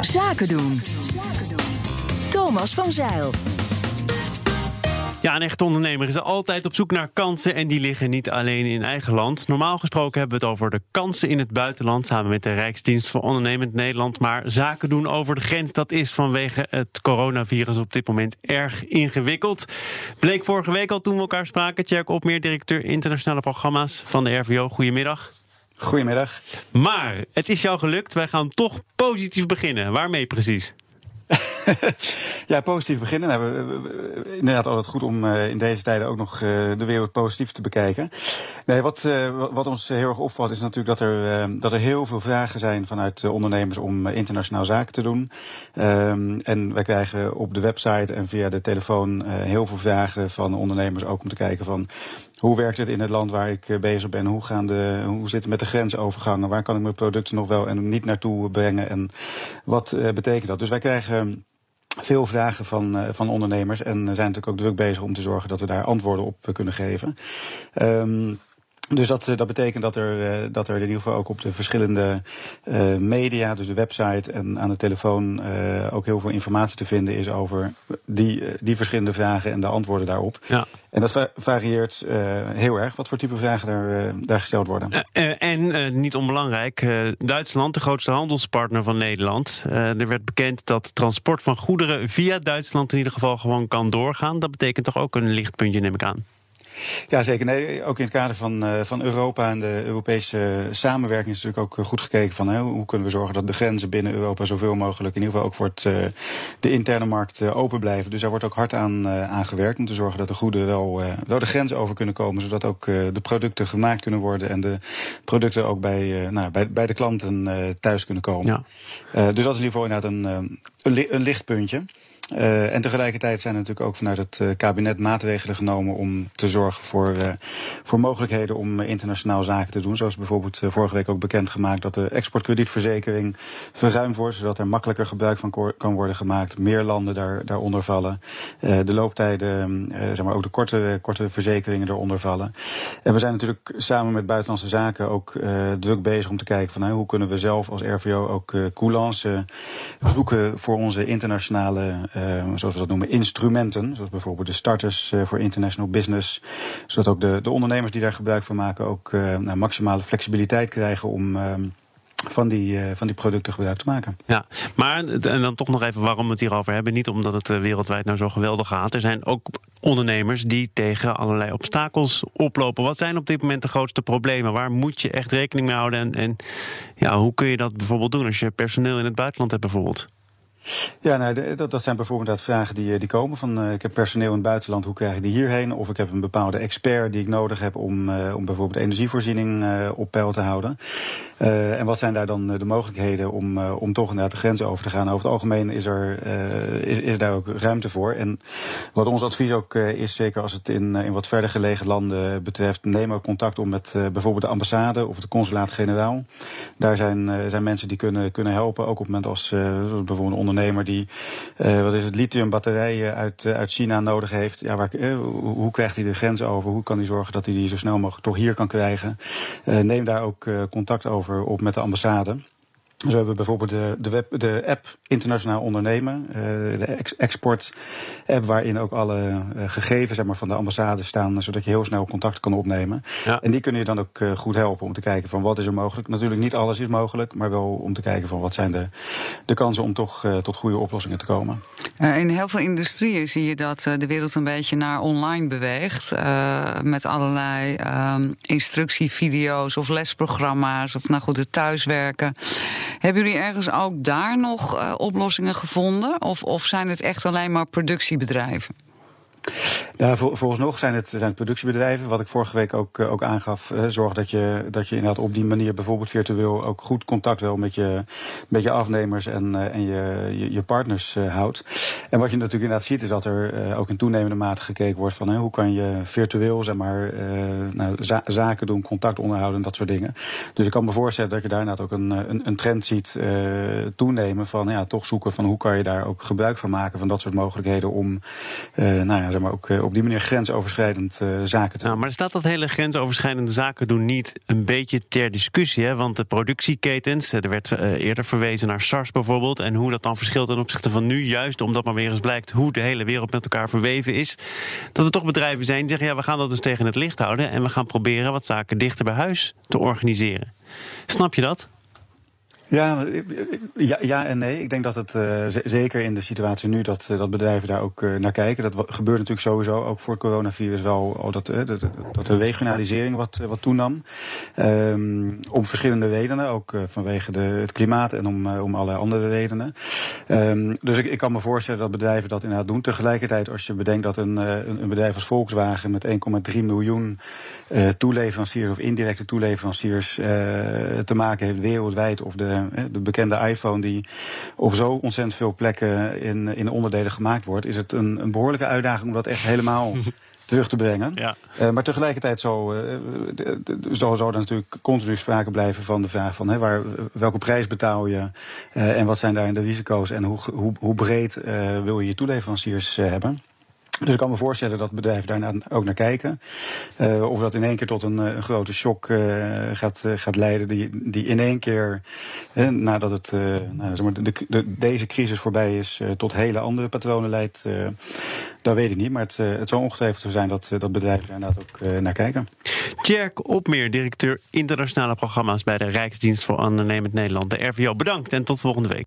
Zaken doen. Thomas van Zeil. Ja, een echte ondernemer is altijd op zoek naar kansen en die liggen niet alleen in eigen land. Normaal gesproken hebben we het over de kansen in het buitenland samen met de Rijksdienst voor Ondernemend Nederland. Maar zaken doen over de grens, dat is vanwege het coronavirus op dit moment erg ingewikkeld. Bleek vorige week al toen we elkaar spraken. Tjerk Opmeer, directeur internationale programma's van de RVO. Goedemiddag. Goedemiddag. Maar het is jou gelukt. Wij gaan toch positief beginnen. Waarmee precies? ja, positief beginnen. Nou, we, inderdaad altijd goed om uh, in deze tijden ook nog uh, de wereld positief te bekijken. Nee, wat, uh, wat ons heel erg opvalt is natuurlijk dat er, dat er heel veel vragen zijn vanuit ondernemers om internationaal zaken te doen. Um, en wij krijgen op de website en via de telefoon heel veel vragen van ondernemers ook om te kijken van hoe werkt het in het land waar ik bezig ben? Hoe, gaan de, hoe zit het met de grensovergangen? Waar kan ik mijn producten nog wel en niet naartoe brengen? En wat betekent dat? Dus wij krijgen veel vragen van, uh, van ondernemers en zijn natuurlijk ook druk bezig om te zorgen dat we daar antwoorden op kunnen geven. Um, dus dat, dat betekent dat er, dat er in ieder geval ook op de verschillende uh, media, dus de website en aan de telefoon, uh, ook heel veel informatie te vinden is over die, die verschillende vragen en de antwoorden daarop. Ja. En dat varieert uh, heel erg wat voor type vragen daar gesteld worden. en niet onbelangrijk, Duitsland, de grootste handelspartner van Nederland. er werd bekend dat transport van goederen via Duitsland in ieder geval gewoon kan doorgaan. Dat betekent toch ook een lichtpuntje, neem ik aan. Ja, zeker. Nee, ook in het kader van, uh, van Europa en de Europese samenwerking is natuurlijk ook goed gekeken van hè, hoe kunnen we zorgen dat de grenzen binnen Europa zoveel mogelijk, in ieder geval ook voor het, uh, de interne markt uh, open blijven. Dus daar wordt ook hard aan, aan gewerkt om te zorgen dat de goederen wel, wel de grens over kunnen komen, zodat ook de producten gemaakt kunnen worden en de producten ook bij, nou, bij, bij de klanten thuis kunnen komen. Ja. dus dat is in ieder geval inderdaad een, een, een lichtpuntje. Uh, en tegelijkertijd zijn er natuurlijk ook vanuit het uh, kabinet maatregelen genomen om te zorgen voor, uh, voor mogelijkheden om internationaal zaken te doen. Zoals bijvoorbeeld vorige week ook bekendgemaakt dat de exportkredietverzekering verruimd wordt, zodat er makkelijker gebruik van kan worden gemaakt. Meer landen daar, daaronder vallen. de looptijden, zeg maar ook de korte, korte verzekeringen eronder vallen. En we zijn natuurlijk samen met Buitenlandse Zaken ook druk bezig om te kijken van hoe kunnen we zelf als RVO ook coulance zoeken voor onze internationale uh, zoals we dat noemen, instrumenten. Zoals bijvoorbeeld de starters uh, voor international business. Zodat ook de, de ondernemers die daar gebruik van maken ook uh, nou, maximale flexibiliteit krijgen om ehm, van die, uh, van die producten gebruik te maken. Ja, maar en dan toch nog even waarom we het hierover hebben. Niet omdat het wereldwijd nou zo geweldig gaat. Er zijn ook ondernemers die tegen allerlei obstakels oplopen. Wat zijn op dit moment de grootste problemen? Waar moet je echt rekening mee houden? En, en ja, hoe kun je dat bijvoorbeeld doen als je personeel in het buitenland hebt bijvoorbeeld? Ja, nou, dat, dat zijn bijvoorbeeld vragen die, eh, die komen van uh, ik heb personeel in het buitenland, hoe krijg ik die hierheen? Of ik heb een bepaalde expert die ik nodig heb om, uh, om bijvoorbeeld energievoorziening op peil te houden. en wat zijn daar dan de mogelijkheden om, om toch naar de grens over te gaan? Over het algemeen is, er, is, is daar ook ruimte voor. En wat ons advies ook is, zeker als het in, in wat verder gelegen landen betreft, neem ook contact om met bijvoorbeeld de ambassade of de consulaat-generaal. Daar zijn, zijn mensen die kunnen, kunnen helpen, ook op het moment als bijvoorbeeld ondernemers ondernemer die uh, wat is het, lithiumbatterijen uit, uh, uit China nodig heeft. Ja, waar, hoe krijgt hij de grens over? Hoe kan hij zorgen dat hij die zo snel mogelijk toch hier kan krijgen? neem daar ook contact over op met de ambassade. Zo hebben we bijvoorbeeld de, de, web, de app Internationaal Ondernemen, uh, de export-app, waarin ook alle uh, gegevens zeg maar, van de ambassade staan, zodat je heel snel contact kan opnemen. Ja. En die kunnen je dan ook uh, goed helpen om te kijken van wat is er mogelijk. Natuurlijk niet alles is mogelijk, maar wel om te kijken van wat zijn de, de kansen om toch tot goede oplossingen te komen. in heel veel industrieën zie je dat de wereld een beetje naar online beweegt. met allerlei ehm, instructievideo's of lesprogramma's of nou goed, het thuiswerken. Hebben jullie ergens ook daar nog uh, oplossingen gevonden? Of, of zijn het echt alleen maar productiebedrijven? Ja, vooralsnog zijn het, zijn productiebedrijven. Wat ik vorige week ook, eh, ook aangaf. Uh, zorg dat je, dat je inderdaad op die manier bijvoorbeeld virtueel ook goed contact wel met je, met je afnemers en, uh, en je, je, je partners houdt. En wat je natuurlijk inderdaad ziet, is dat er ook in toenemende mate gekeken wordt van hoe kan je virtueel zeg maar, nou, zaken doen, contact onderhouden en dat soort dingen. Dus ik kan me voorstellen dat je daar inderdaad ook een, een, een trend ziet toenemen van ja, toch zoeken van hoe kan je daar ook gebruik van maken van dat soort mogelijkheden om nou ja, zeg maar ook op die manier grensoverschrijdend zaken te doen. Nou, maar staat dat hele grensoverschrijdende zaken doen niet een beetje ter discussie? Hè? Want de productieketens, er werd eerder verwezen naar SARS bijvoorbeeld. En hoe dat dan verschilt ten opzichte van nu, juist omdat maar weer eens blijkt hoe de hele wereld met elkaar verweven is. Dat er toch bedrijven zijn die zeggen: ja, we gaan dat eens tegen het licht houden. En we gaan proberen wat zaken dichter bij huis te organiseren. Snap je dat? Ja, ja, ja en nee. Ik denk dat het uh, zeker in de situatie nu dat, dat bedrijven daar ook uh, naar kijken. Dat gebeurt natuurlijk sowieso ook voor het coronavirus wel oh, dat, dat, dat de regionalisering wat, wat toenam. Um, om verschillende redenen, ook vanwege de, het klimaat en om, om allerlei andere redenen. Um, dus ik, ik kan me voorstellen dat bedrijven dat inderdaad doen. Tegelijkertijd, als je bedenkt dat een, een, een bedrijf als Volkswagen met 1,3 miljoen toeleveranciers of indirecte toeleveranciers te maken heeft wereldwijd of de de bekende iPhone die op zo ontzettend veel plekken in, in onderdelen gemaakt wordt, is het een, een behoorlijke uitdaging om dat echt helemaal terug te brengen. Ja. Uh, maar tegelijkertijd uh, zal, zal er natuurlijk continu sprake blijven van de vraag van hè, waar, welke prijs betaal je uh, en wat zijn daarin de risico's en hoe, hoe, hoe breed wil je je toeleveranciers hebben. Dus ik kan me voorstellen dat bedrijven daar ook naar kijken. Uh, of dat in één keer tot een, een grote shock uh, gaat, gaat leiden, die, die in één keer, nadat het, nou, zeg maar, de, de, deze crisis voorbij is, tot hele andere patronen leidt. dat weet ik niet, maar het, het zal ongetwijfeld zo zijn dat, dat bedrijven daar ook naar kijken. Tjerk Opmeer, directeur internationale programma's bij de Rijksdienst voor Ondernemend Nederland, de RVO. Bedankt en tot volgende week.